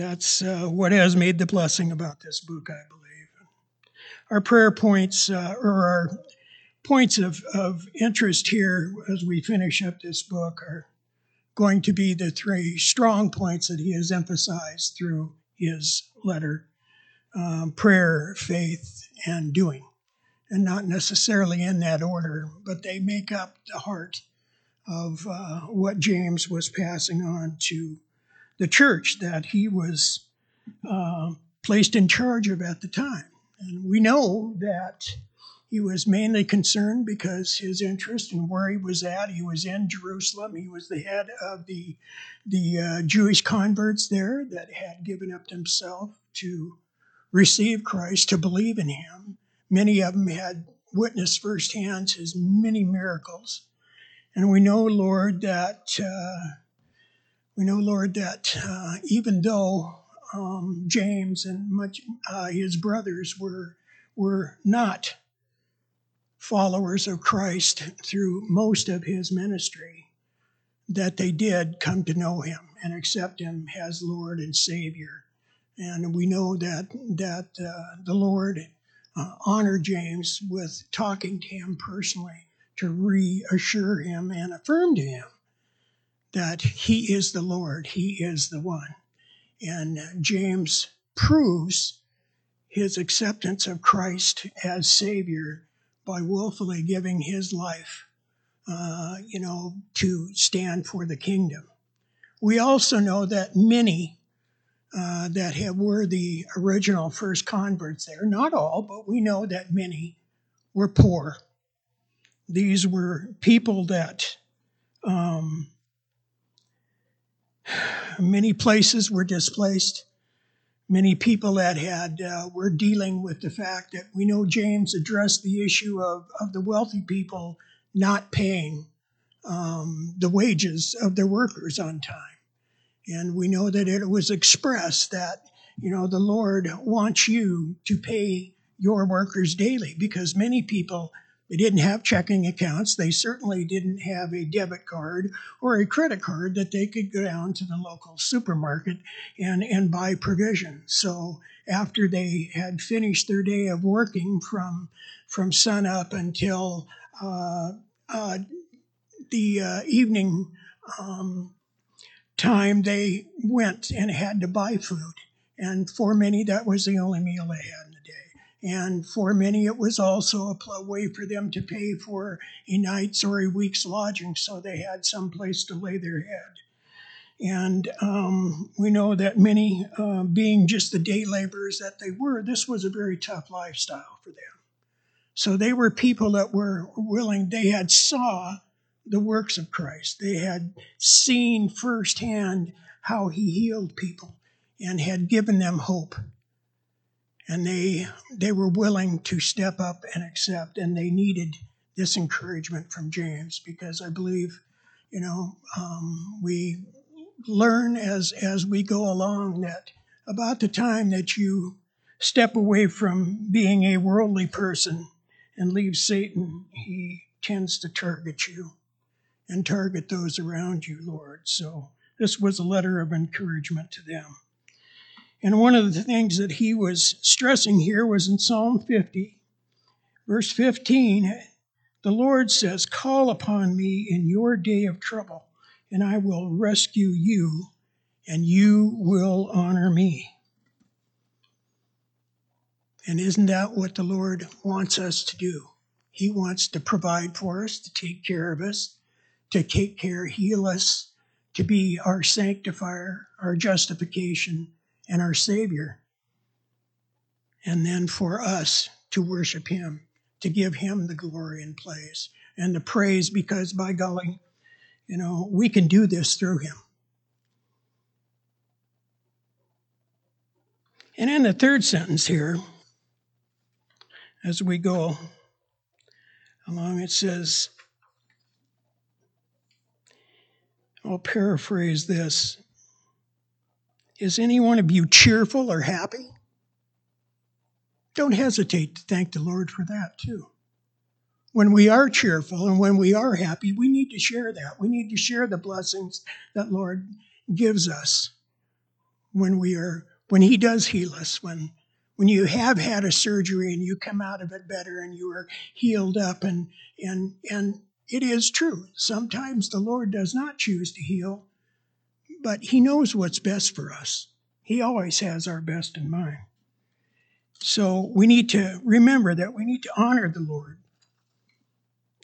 That's uh, what has made the blessing about this book, I believe. Our prayer points, uh, or our points of, of interest here as we finish up this book, are going to be the three strong points that he has emphasized through his letter um, prayer, faith, and doing. And not necessarily in that order, but they make up the heart of uh, what James was passing on to the church that he was uh, placed in charge of at the time. And we know that he was mainly concerned because his interest and where he was at, he was in Jerusalem. He was the head of the, the uh, Jewish converts there that had given up themselves to receive Christ, to believe in him. Many of them had witnessed firsthand his many miracles. And we know, Lord, that uh, we know, Lord, that uh, even though um, James and much uh, his brothers were were not followers of Christ through most of his ministry, that they did come to know him and accept him as Lord and Savior. And we know that that uh, the Lord uh, honored James with talking to him personally to reassure him and affirm to him that he is the Lord, he is the one. And James proves his acceptance of Christ as Savior by willfully giving his life, uh, you know, to stand for the kingdom. We also know that many uh, that have, were the original first converts there, not all, but we know that many were poor. These were people that um, many places were displaced many people that had uh, were dealing with the fact that we know James addressed the issue of, of the wealthy people not paying um, the wages of their workers on time. And we know that it was expressed that, you know, the Lord wants you to pay your workers daily because many people they didn't have checking accounts. They certainly didn't have a debit card or a credit card that they could go down to the local supermarket and, and buy provisions. So after they had finished their day of working from from sun up until uh, uh, the uh, evening um, time, they went and had to buy food. And for many, that was the only meal they had. And for many, it was also a way for them to pay for a night's or a week's lodging so they had some place to lay their head. And um, we know that many, uh, being just the day laborers that they were, this was a very tough lifestyle for them. So they were people that were willing, they had saw the works of Christ. They had seen firsthand how he healed people and had given them hope and they they were willing to step up and accept and they needed this encouragement from james because i believe you know um, we learn as as we go along that about the time that you step away from being a worldly person and leave satan he tends to target you and target those around you lord. So this was a letter of encouragement to them and one of the things that he was stressing here was in Psalm 50, verse 15. The Lord says, Call upon me in your day of trouble, and I will rescue you, and you will honor me. And isn't that what the Lord wants us to do? He wants to provide for us, to take care of us, to take care, heal us, to be our sanctifier, our justification, and our Savior. And then for us to worship Him, to give Him the glory and praise and the praise, because by golly, you know, we can do this through Him. And in the third sentence here, as we go along, it says, I'll paraphrase this is any one of you cheerful or happy? Don't hesitate to thank the Lord for that too. When we are cheerful and when we are happy, we need to share that. We need to share the blessings that Lord gives us when we are when he does heal us when when you have had a surgery and you come out of it better and you are healed up and and and it is true sometimes the lord does not choose to heal but he knows what's best for us. He always has our best in mind. So we need to remember that we need to honor the lord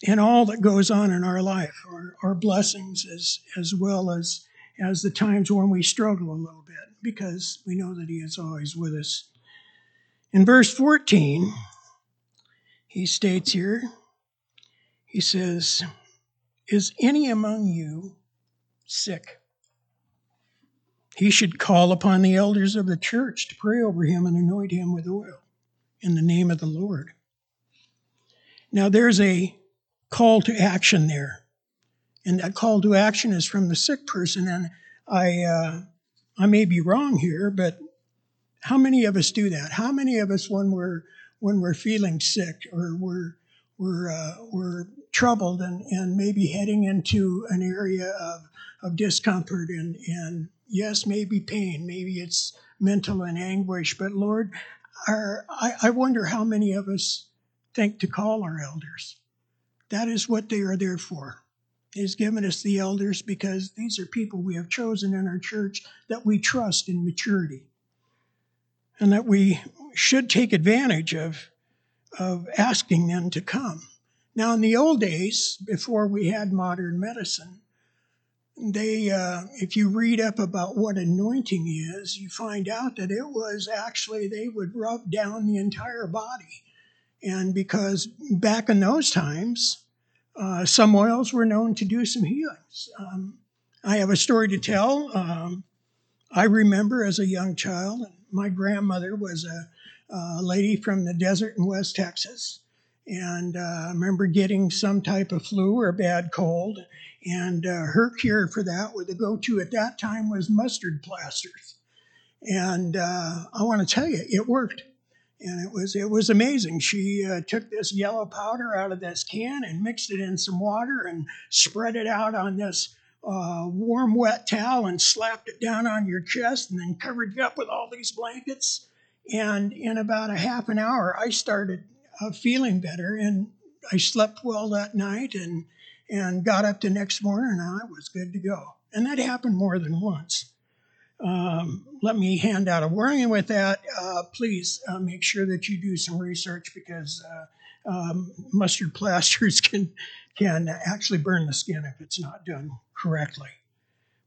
in all that goes on in our life our, our blessings as as well as as the times when we struggle a little bit because we know that he is always with us. In verse 14, he states here, he says, Is any among you sick? He should call upon the elders of the church to pray over him and anoint him with oil in the name of the Lord. Now, there's a call to action there. And that call to action is from the sick person. And I, uh, I may be wrong here, but how many of us do that? How many of us, when we're when we're feeling sick or we're we're uh, we're troubled and, and maybe heading into an area of, of discomfort and, and yes, maybe pain, maybe it's mental and anguish, but Lord, our, I, I wonder how many of us think to call our elders. That is what they are there for. He's given us the elders because these are people we have chosen in our church that we trust in maturity and that we should take advantage of, of asking them to come. Now, in the old days, before we had modern medicine, they, uh, if you read up about what anointing is, you find out that it was actually they would rub down the entire body. And because back in those times, uh, some oils were known to do some healings. Um, I have a story to tell. Um, I remember as a young child, my grandmother was a, a lady from the desert in West Texas. And uh, I remember getting some type of flu or bad cold. And uh, her cure for that, or the go to at that time, was mustard plasters. And uh, I want to tell you, it worked. And it was it was amazing. She uh, took this yellow powder out of this can and mixed it in some water and spread it out on this uh, warm, wet towel and slapped it down on your chest and then covered you up with all these blankets. And in about a half an hour, I started uh, feeling better and I slept well that night and, and got up the next morning and I was good to go. And that happened more than once. Um, let me hand out a warning with that. Uh, please uh, make sure that you do some research because uh, um, mustard plasters can can actually burn the skin if it's not done correctly.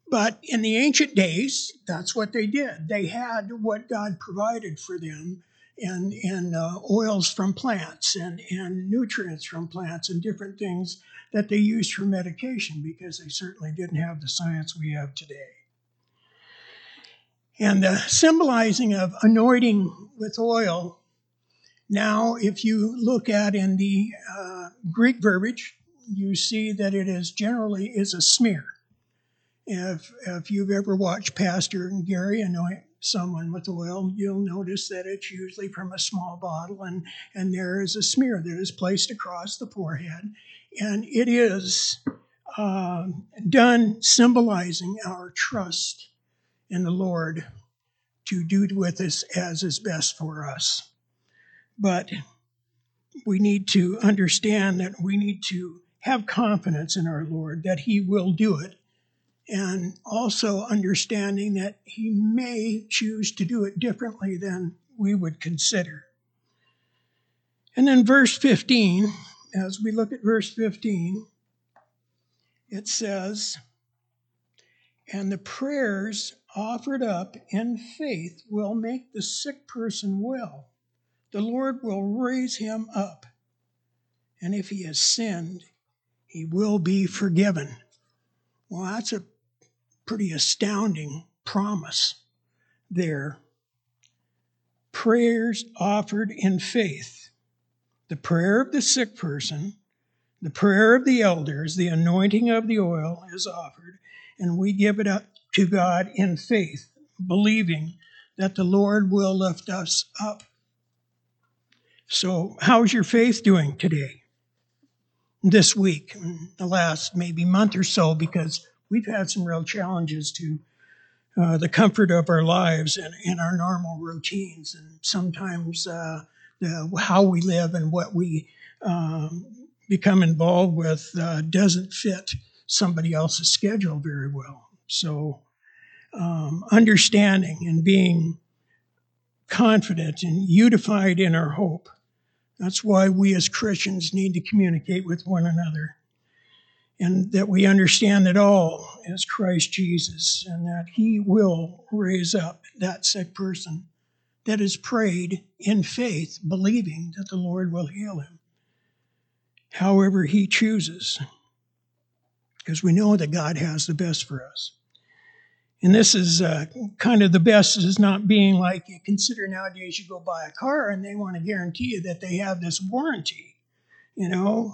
But in the ancient days, that's what they did. They had what God provided for them in, uh, oils from plants and, and nutrients from plants and different things that they used for medication because they certainly didn't have the science we have today. And the symbolizing of anointing with oil. Now, if you look at in the uh, Greek verbiage, you see that it is generally is a smear. If, if you've ever watched Pastor Gary anoint someone with oil, you'll notice that it's usually from a small bottle and, and there is a smear that is placed across the forehead. And it is uh, done symbolizing our trust in the Lord to do with us as is best for us. But we need to understand that we need to have confidence in our Lord that He will do it, and also understanding that He may choose to do it differently than we would consider. And then, verse 15, as we look at verse 15, it says, And the prayers offered up in faith will make the sick person well. The Lord will raise him up. And if he has sinned, he will be forgiven. Well, that's a pretty astounding promise there. Prayers offered in faith. The prayer of the sick person, the prayer of the elders, the anointing of the oil is offered, and we give it up to God in faith, believing that the Lord will lift us up. So, how's your faith doing today? this week, the last maybe month or so, because we've had some real challenges to uh, the comfort of our lives and, and our normal routines. And sometimes uh, the, how we live and what we um, become involved with uh, doesn't fit somebody else's schedule very well. So, um, understanding and being confident and unified in our hope. That's why we as Christians need to communicate with one another and that we understand it all as Christ Jesus, and that He will raise up that sick person that has prayed in faith, believing that the Lord will heal him, however He chooses, because we know that God has the best for us. And this is uh, kind of the best is not being like you consider nowadays you go buy a car and they want to guarantee you that they have this warranty, you know.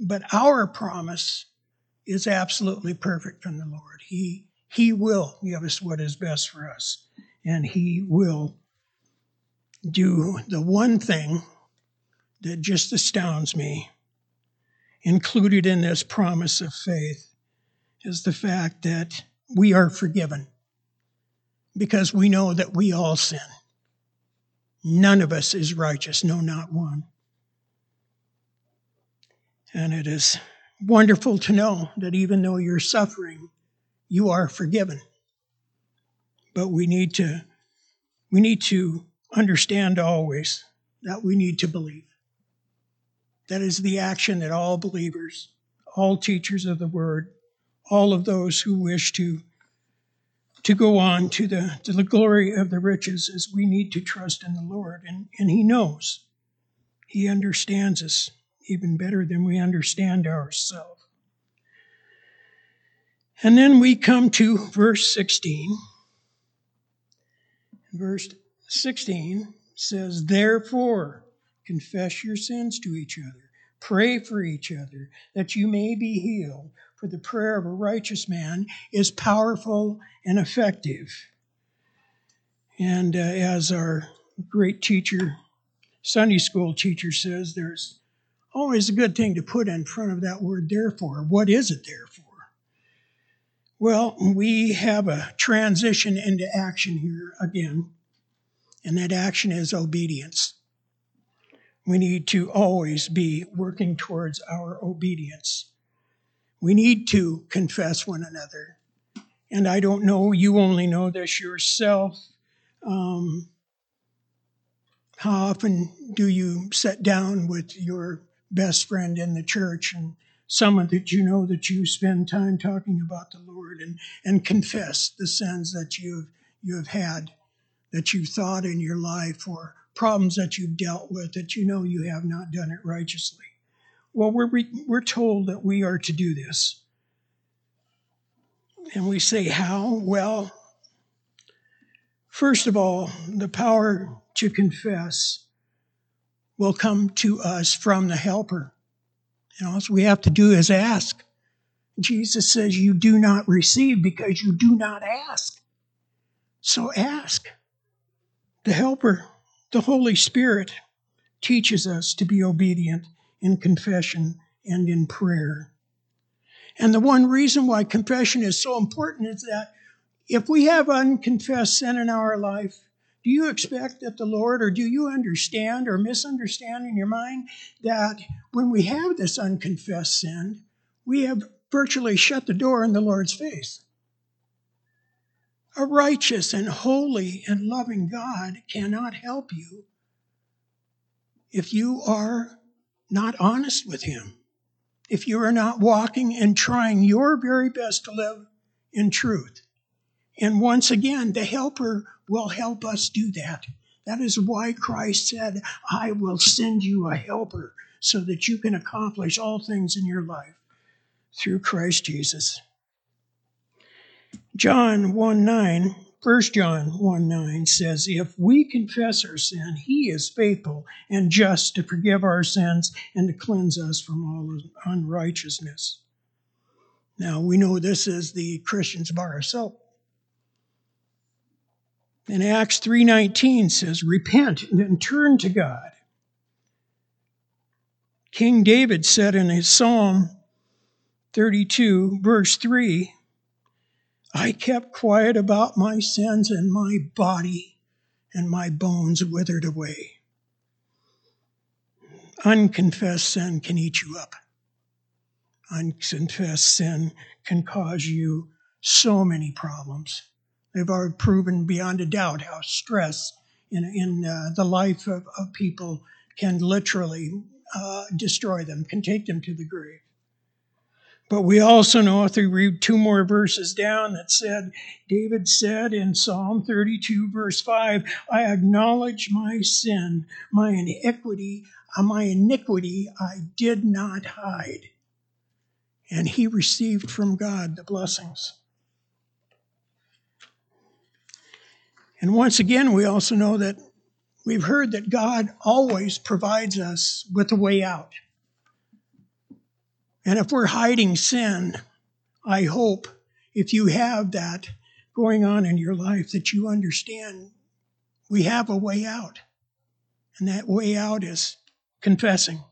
But our promise is absolutely perfect from the Lord. He He will give us what is best for us, and He will do the one thing that just astounds me. Included in this promise of faith is the fact that we are forgiven because we know that we all sin. None of us is righteous, no, not one. And it is wonderful to know that even though you're suffering, you are forgiven. But we need to we need to understand always that we need to believe. That is the action that all believers, all teachers of the word, all of those who wish to to go on to the to the glory of the riches is we need to trust in the Lord and, and He knows. He understands us even better than we understand ourselves. And then we come to verse 16. Verse 16 says, Therefore, confess your sins to each other, pray for each other, that you may be healed. For the prayer of a righteous man is powerful and effective. And uh, as our great teacher, Sunday school teacher says, there's always a good thing to put in front of that word therefore. What is it there for? Well, we have a transition into action here again, and that action is obedience. We need to always be working towards our obedience. We need to confess one another. And I don't know, you only know this yourself. Um, how often do you sit down with your best friend in the church and someone that you know that you spend time talking about the Lord and, and confess the sins that you've you have had, that you've thought in your life, or problems that you've dealt with that you know you have not done it righteously. Well, we're, we're told that we are to do this. And we say, how? Well, first of all, the power to confess will come to us from the helper. And all we have to do is ask. Jesus says, You do not receive because you do not ask. So ask. The helper, the Holy Spirit, teaches us to be obedient in confession and in prayer. And the one reason why confession is so important is that if we have unconfessed sin in our life, do you expect that the Lord, or do you understand or misunderstand in your mind that when we have this unconfessed sin, we have virtually shut the door in the Lord's face? A righteous and holy and loving God cannot help you if you are not honest with Him, if you are not walking and trying your very best to live in truth. And once again, the Helper will help us do that. That is why Christ said, I will send you a helper so that you can accomplish all things in your life through Christ Jesus. John 1 9, 1 John 1 9 says, If we confess our sin, he is faithful and just to forgive our sins and to cleanse us from all unrighteousness. Now, we know this is the Christian's bar of soap. And Acts 3:19 says, "Repent and turn to God." King David said in his Psalm 32 verse 3, I kept quiet about my sins, and my body and my bones withered away. Unconfessed sin can eat you up. Unconfessed sin can cause you so many problems. They've already proven beyond a doubt how stress in, in uh, the life of, of, people can literally uh, destroy them, can take them to the grave. But we also know, if we read two more verses down, that said, David said in Psalm 32, verse 5, I acknowledge my sin, my iniquity, uh, my iniquity I did not hide. And he received from God the blessings. And once again, we also know that we've heard that God always provides us with a way out. And if we're hiding sin, I hope if you have that going on in your life that you understand we have a way out. And that way out is confessing.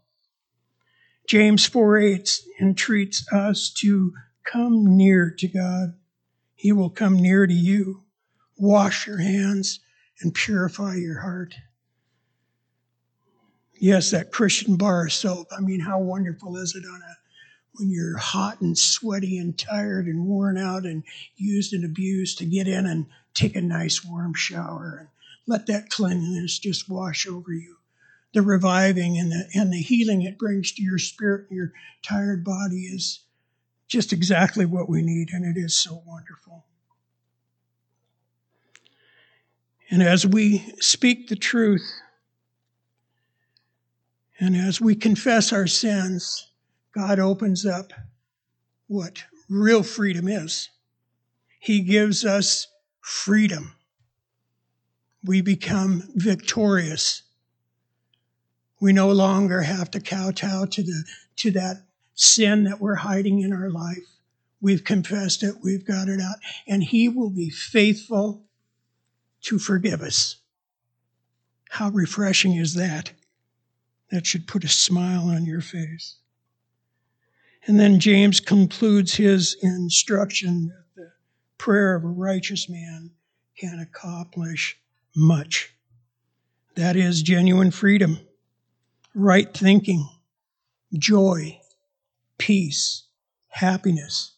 James 4 8 entreats us to come near to God. He will come near to you wash your hands, and purify your heart. Yes, that Christian bar of soap. I mean, how wonderful is it on a when you're hot and sweaty and tired and worn out and used and abused to get in and take a nice warm shower and let that cleanliness just wash over you. The reviving and the and the healing it brings to your spirit and your tired body is just exactly what we need, and it is so wonderful. And as we speak the truth, and as we confess our sins, God opens up what real freedom is. He gives us freedom. We become victorious. We no longer have to kowtow to the to that sin that we're hiding in our life. We've confessed it, we've got it out, and He will be faithful to forgive us. How refreshing is that? That should put a smile on your face. And then James concludes his instruction that the prayer of a righteous man can accomplish much. That is genuine freedom, right thinking, joy, peace, happiness.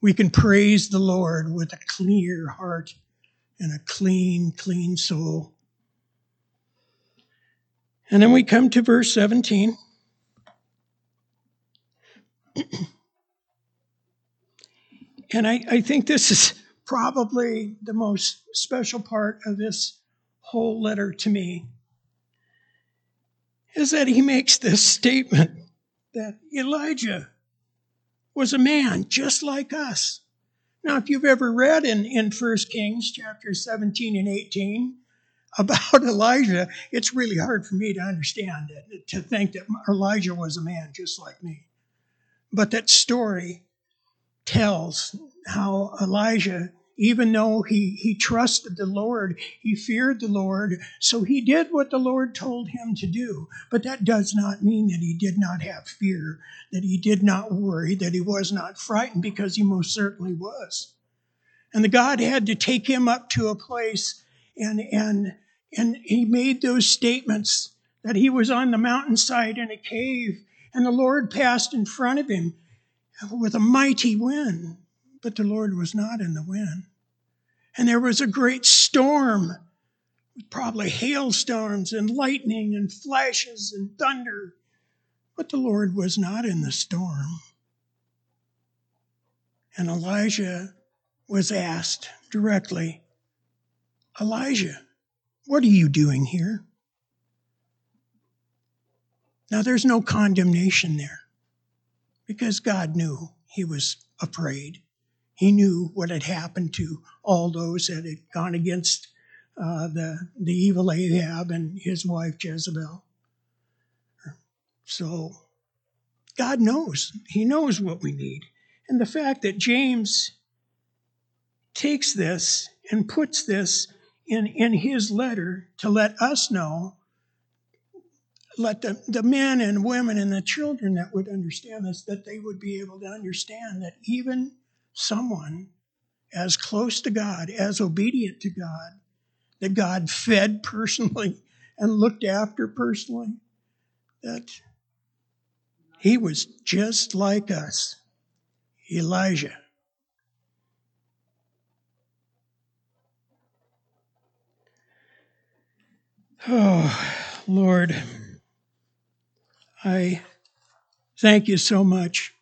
We can praise the Lord with a clear heart and a clean, clean soul. And then we come to verse 17. and I, I think this is probably the most special part of this whole letter to me is that he makes this statement that Elijah was a man just like us. Now, if you've ever read in, in 1 Kings chapter 17 and 18 about Elijah, it's really hard for me to understand it, to think that Elijah was a man just like me. But that story tells how Elijah, even though he, he trusted the Lord, he feared the Lord, so he did what the Lord told him to do. But that does not mean that he did not have fear that he did not worry, that he was not frightened, because he most certainly was. And the God had to take him up to a place and, and, and he made those statements that he was on the mountainside in a cave and the Lord passed in front of him with a mighty wind, but the Lord was not in the wind. And there was a great storm, probably hailstorms and lightning and flashes and thunder. But the Lord was not in the storm. And Elijah was asked directly, Elijah, what are you doing here? Now, there's no condemnation there because God knew he was afraid. He knew what had happened to all those that had gone against uh, the, the evil Ahab and his wife Jezebel. So God knows. He knows what we need. And the fact that James takes this and puts this in, in his letter to let us know, let the, the men and women and the children that would understand this, that they would be able to understand that even someone as close to God, as obedient to God, that God fed personally and looked after personally, that he was just like us, Elijah. Oh, Lord, I thank you so much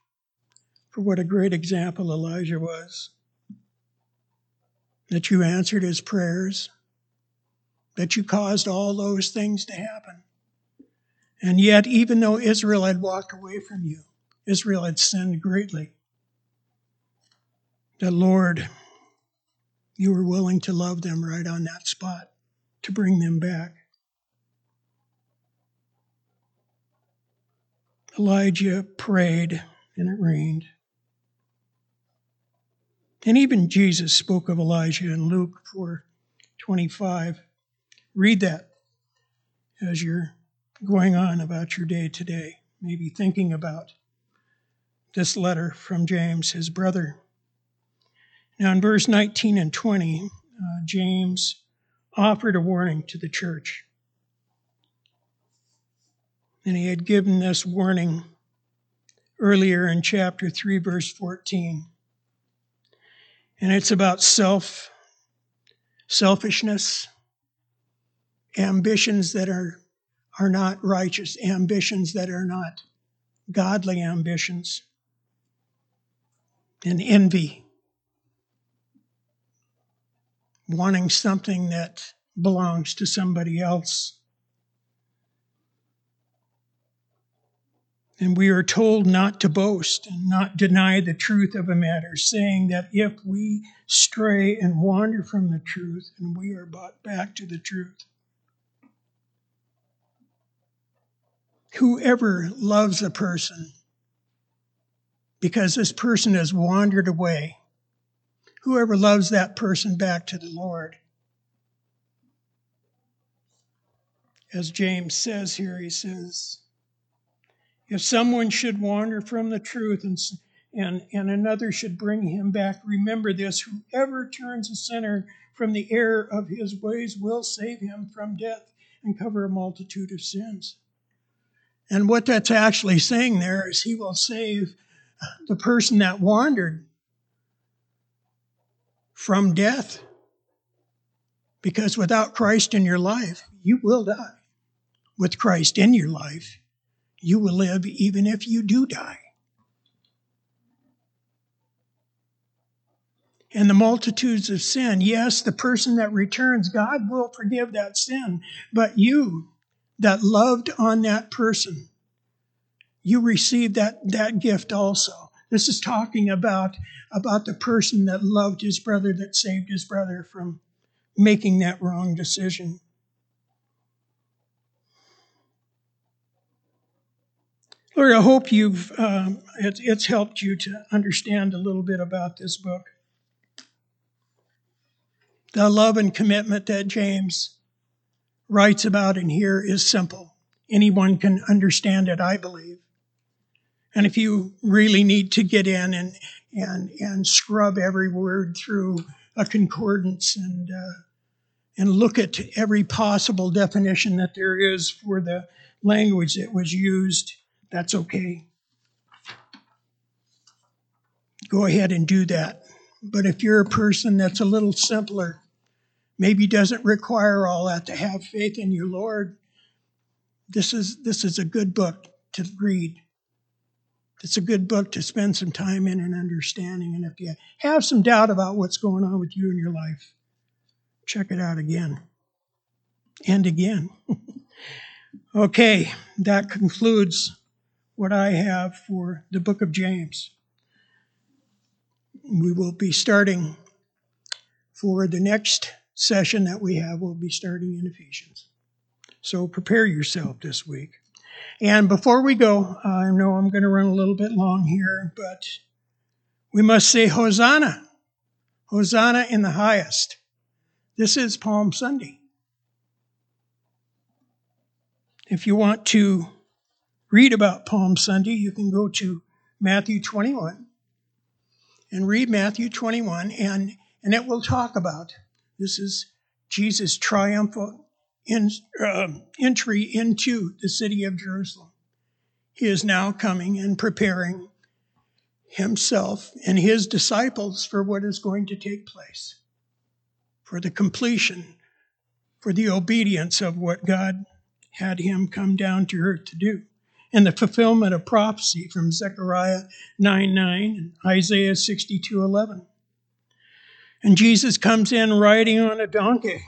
what a great example Elijah was. That you answered his prayers, that you caused all those things to happen. And yet, even though Israel had walked away from you, Israel had sinned greatly, that Lord, you were willing to love them right on that spot to bring them back. Elijah prayed and it rained. And even Jesus spoke of Elijah in Luke 4 25. Read that as you're going on about your day today, maybe thinking about this letter from James, his brother. Now, in verse 19 and 20, uh, James offered a warning to the church. And he had given this warning earlier in chapter 3, verse 14. And it's about self, selfishness, ambitions that are, are not righteous, ambitions that are not godly ambitions, and envy, wanting something that belongs to somebody else. And we are told not to boast and not deny the truth of a matter, saying that if we stray and wander from the truth, and we are brought back to the truth. Whoever loves a person because this person has wandered away, whoever loves that person back to the Lord. As James says here, he says, if someone should wander from the truth and, and, and another should bring him back, remember this whoever turns a sinner from the error of his ways will save him from death and cover a multitude of sins. And what that's actually saying there is he will save the person that wandered from death. Because without Christ in your life, you will die. With Christ in your life, you will live even if you do die. And the multitudes of sin, yes, the person that returns, God will forgive that sin. But you that loved on that person, you receive that, that gift also. This is talking about, about the person that loved his brother, that saved his brother from making that wrong decision. Lord, I hope you've um, it, it's helped you to understand a little bit about this book. The love and commitment that James writes about in here is simple. Anyone can understand it, I believe. And if you really need to get in and and and scrub every word through a concordance and uh, and look at every possible definition that there is for the language that was used that's okay. Go ahead and do that. But if you're a person that's a little simpler, maybe doesn't require all that to have faith in your Lord, this is this is a good book to read. It's a good book to spend some time in and understanding. And if you have some doubt about what's going on with you in your life, check it out again and again. okay, that concludes what I have for the book of James. We will be starting for the next session that we have, we'll be starting in Ephesians. So prepare yourself this week. And before we go, I know I'm going to run a little bit long here, but we must say Hosanna. Hosanna in the highest. This is Palm Sunday. If you want to read about Palm Sunday, you can go to Matthew 21 and read Matthew 21. And And it will talk about this is Jesus' triumphal in, uh, entry into the city of Jerusalem. He is now coming and preparing himself and his disciples for what is going to take place, for the completion, for the obedience of what God had him come down to earth to do, and the fulfillment of prophecy from Zechariah 9 9 and Isaiah 62 11. And Jesus comes in riding on a donkey.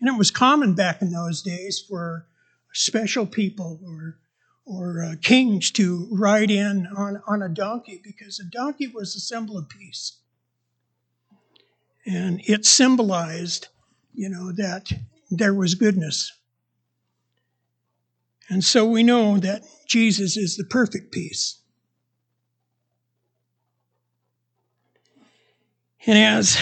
And it was common back in those days for special people or or uh, kings to ride in on, on a donkey because a donkey was a symbol of peace. And it symbolized, you know, that there was goodness. And so we know that Jesus is the perfect peace. And as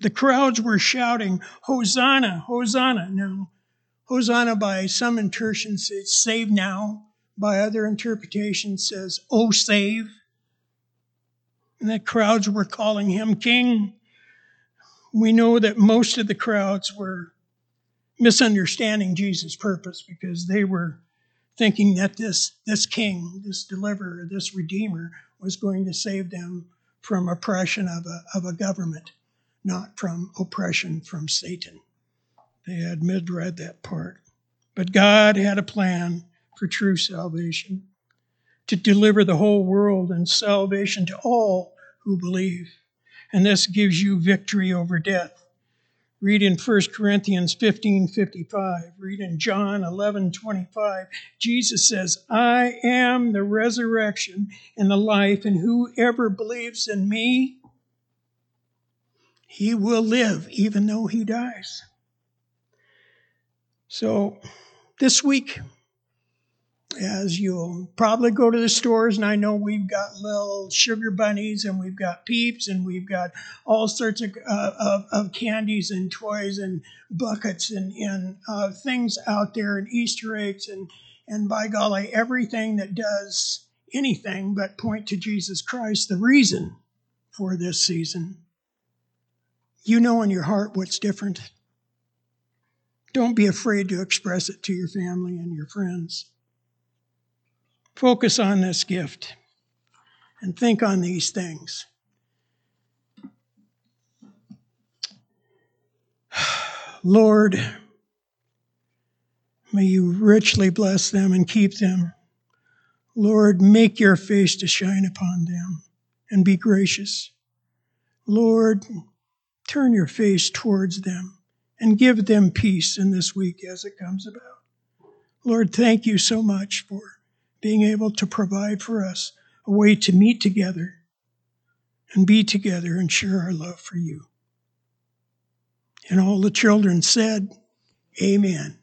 the crowds were shouting, Hosanna, Hosanna. Now, Hosanna by some interpretations says save now. By other interpretations says, oh save. And the crowds were calling him king. We know that most of the crowds were misunderstanding Jesus' purpose because they were thinking that this, this king, this deliverer, this redeemer was going to save them from oppression of a, of a government, not from oppression from Satan. They had misread that part. But God had a plan for true salvation to deliver the whole world and salvation to all who believe. And this gives you victory over death. Read in 1 Corinthians 15 55. Read in John 11 25. Jesus says, I am the resurrection and the life, and whoever believes in me, he will live even though he dies. So this week, as you'll probably go to the stores, and I know we've got little sugar bunnies, and we've got peeps, and we've got all sorts of, uh, of, of, candies and toys and buckets and, and uh, things out there, and Easter eggs, and, and by golly, everything that does anything but point to Jesus Christ, the reason for this season. You know in your heart what's different. Don't be afraid to express it to your family and your friends. Focus on this gift and think on these things. Lord, may you richly bless them and keep them. Lord, make your face to shine upon them and be gracious. Lord, turn your face towards them and give them peace in this week as it comes about. Lord, thank you so much for being able to provide for us a way to meet together and be together and share our love for you. And all the children said, Amen.